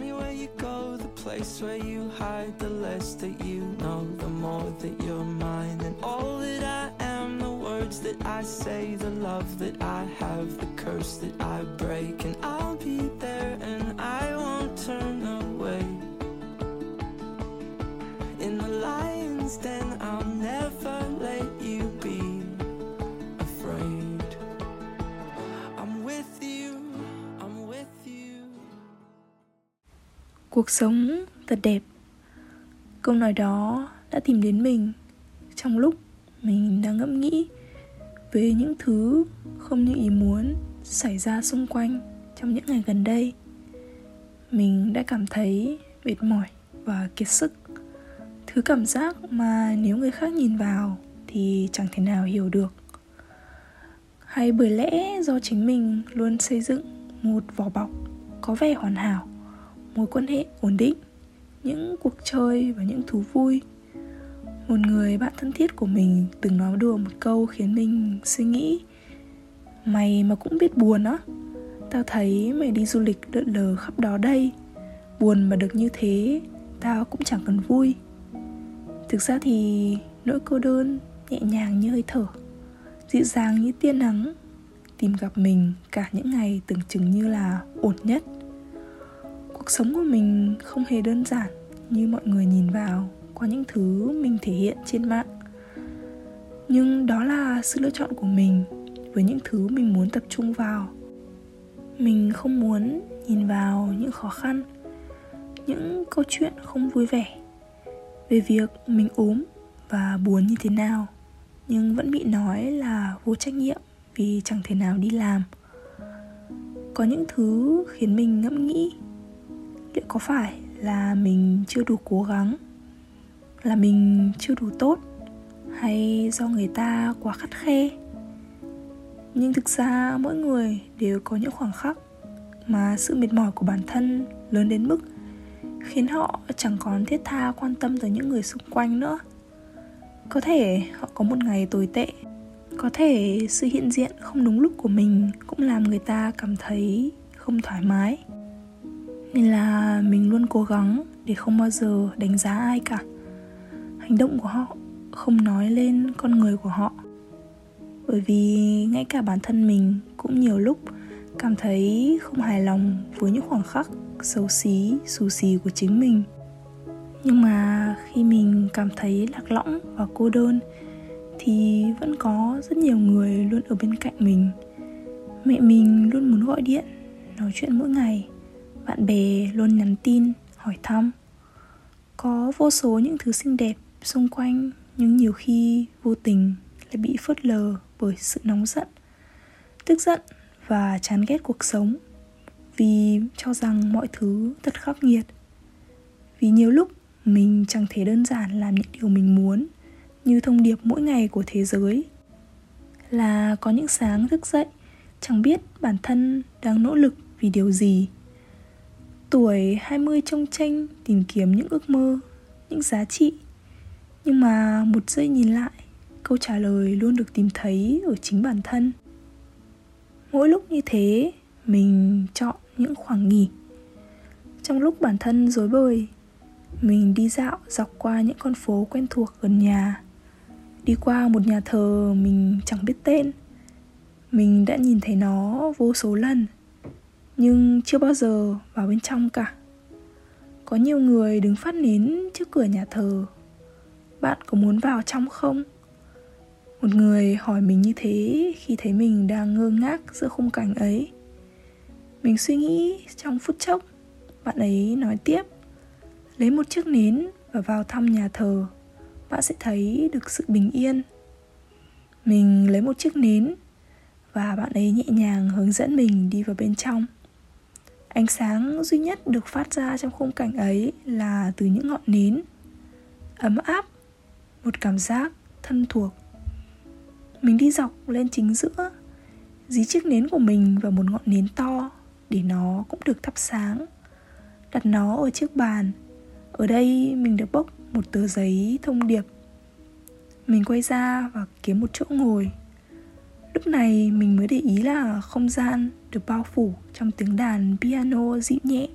me where you go, the place where you hide. The less that you know, the more that you're mine. And all that I am, the words that I say, the love that I have, the curse that I break. And I'll be there and I won't turn Cuộc sống thật đẹp. Câu nói đó đã tìm đến mình Trong lúc mình đang ngẫm nghĩ Về những thứ không như ý muốn Xảy ra xung quanh trong những ngày gần đây. Mình đã cảm thấy mệt mỏi và kiệt sức. Thứ cảm giác mà nếu người khác nhìn vào Thì chẳng thể nào hiểu được. Hay bởi lẽ do chính mình luôn xây dựng một vỏ bọc có vẻ hoàn hảo mối quan hệ ổn định, những cuộc chơi và những thú vui. Một người bạn thân thiết của mình từng nói đùa một câu khiến mình suy nghĩ. Mày mà cũng biết buồn á. Tao thấy mày đi du lịch lượn lờ khắp đó đây. Buồn mà được như thế, tao cũng chẳng cần vui. Thực ra thì nỗi cô đơn nhẹ nhàng như hơi thở, dịu dàng như tia nắng, tìm gặp mình cả những ngày tưởng chừng như là ổn nhất cuộc sống của mình không hề đơn giản như mọi người nhìn vào qua những thứ mình thể hiện trên mạng. Nhưng đó là sự lựa chọn của mình với những thứ mình muốn tập trung vào. Mình không muốn nhìn vào những khó khăn, những câu chuyện không vui vẻ về việc mình ốm và buồn như thế nào, nhưng vẫn bị nói là vô trách nhiệm vì chẳng thể nào đi làm. Có những thứ khiến mình ngẫm nghĩ có phải là mình chưa đủ cố gắng, là mình chưa đủ tốt, hay do người ta quá khắt khe? Nhưng thực ra mỗi người đều có những khoảng khắc mà sự mệt mỏi của bản thân lớn đến mức khiến họ chẳng còn thiết tha quan tâm tới những người xung quanh nữa. Có thể họ có một ngày tồi tệ, có thể sự hiện diện không đúng lúc của mình cũng làm người ta cảm thấy không thoải mái nên là mình luôn cố gắng để không bao giờ đánh giá ai cả. Hành động của họ, không nói lên con người của họ. Bởi vì ngay cả bản thân mình cũng nhiều lúc cảm thấy không hài lòng với những khoảng khắc xấu xí, xù xì của chính mình. Nhưng mà khi mình cảm thấy lạc lõng và cô đơn, thì vẫn có rất nhiều người luôn ở bên cạnh mình. Mẹ mình luôn muốn gọi điện, nói chuyện mỗi ngày bạn bè luôn nhắn tin, hỏi thăm. Có vô số những thứ xinh đẹp xung quanh, nhưng nhiều khi vô tình lại bị phớt lờ bởi sự nóng giận, tức giận và chán ghét cuộc sống vì cho rằng mọi thứ thật khắc nghiệt. Vì nhiều lúc mình chẳng thể đơn giản làm những điều mình muốn như thông điệp mỗi ngày của thế giới, là có những sáng thức dậy, chẳng biết bản thân đang nỗ lực vì điều gì tuổi 20 trong tranh tìm kiếm những ước mơ, những giá trị. Nhưng mà một giây nhìn lại, câu trả lời luôn được tìm thấy ở chính bản thân. Mỗi lúc như thế, mình chọn những khoảng nghỉ. Trong lúc bản thân rối bời, mình đi dạo dọc qua những con phố quen thuộc gần nhà. Đi qua một nhà thờ mình chẳng biết tên. Mình đã nhìn thấy nó vô số lần nhưng chưa bao giờ vào bên trong cả. Có nhiều người đứng phát nến trước cửa nhà thờ. Bạn có muốn vào trong không? Một người hỏi mình như thế khi thấy mình đang ngơ ngác giữa khung cảnh ấy. Mình suy nghĩ trong phút chốc, bạn ấy nói tiếp. Lấy một chiếc nến và vào thăm nhà thờ, bạn sẽ thấy được sự bình yên. Mình lấy một chiếc nến và bạn ấy nhẹ nhàng hướng dẫn mình đi vào bên trong ánh sáng duy nhất được phát ra trong khung cảnh ấy là từ những ngọn nến. Ấm áp, một cảm giác thân thuộc. Mình đi dọc lên chính giữa, dí chiếc nến của mình vào một ngọn nến to để nó cũng được thắp sáng. Đặt nó ở chiếc bàn. Ở đây mình được bốc một tờ giấy thông điệp. Mình quay ra và kiếm một chỗ ngồi. Lúc này mình mới để ý là không gian được bao phủ trong tiếng đàn piano dịu nhẹ.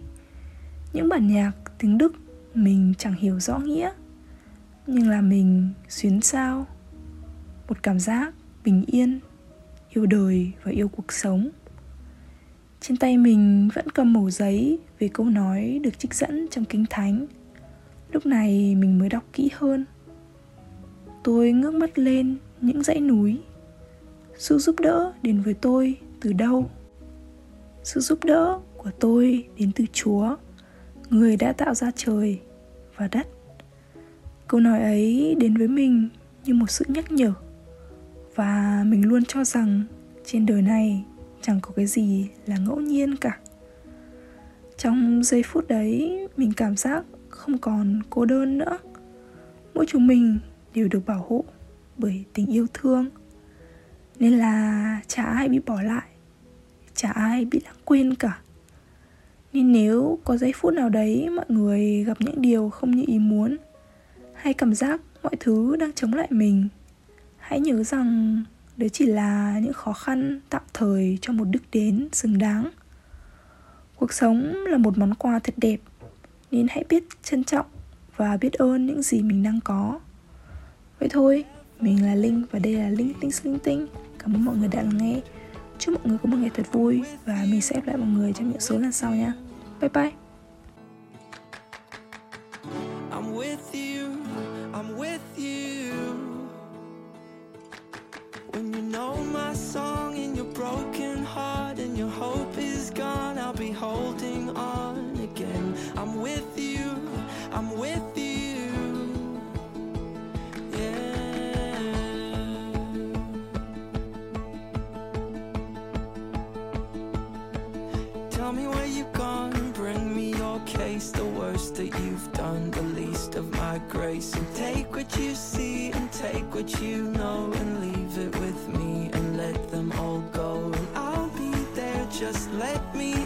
Những bản nhạc tiếng đức mình chẳng hiểu rõ nghĩa, nhưng là mình xuyến sao một cảm giác bình yên, yêu đời và yêu cuộc sống. Trên tay mình vẫn cầm mẩu giấy về câu nói được trích dẫn trong kinh thánh. Lúc này mình mới đọc kỹ hơn. Tôi ngước mắt lên những dãy núi. Sự giúp đỡ đến với tôi từ đâu? Sự giúp đỡ của tôi đến từ chúa, người đã tạo ra trời và đất. Câu nói ấy đến với mình như một sự nhắc nhở, và mình luôn cho rằng trên đời này chẳng có cái gì là ngẫu nhiên cả. Trong giây phút đấy, mình cảm giác không còn cô đơn nữa. Mỗi chúng mình đều được bảo hộ bởi tình yêu thương, nên là chả ai bị bỏ lại chả ai bị lãng quên cả. Nên nếu có giây phút nào đấy mọi người gặp những điều không như ý muốn, hay cảm giác mọi thứ đang chống lại mình, hãy nhớ rằng đấy chỉ là những khó khăn tạm thời cho một đích đến xứng đáng. Cuộc sống là một món quà thật đẹp, nên hãy biết trân trọng và biết ơn những gì mình đang có. Vậy thôi, mình là linh và đây là linh tinh linh tinh. Cảm ơn mọi người đã lắng nghe chúc mọi người có một ngày thật vui và mình sẽ gặp lại mọi người trong những số lần sau nha bye bye I'm with you, I'm with you. When you know my song that you've done, the least of my grace. And take what you see and take what you know and leave it with me and let them all go. And I'll be there, just let me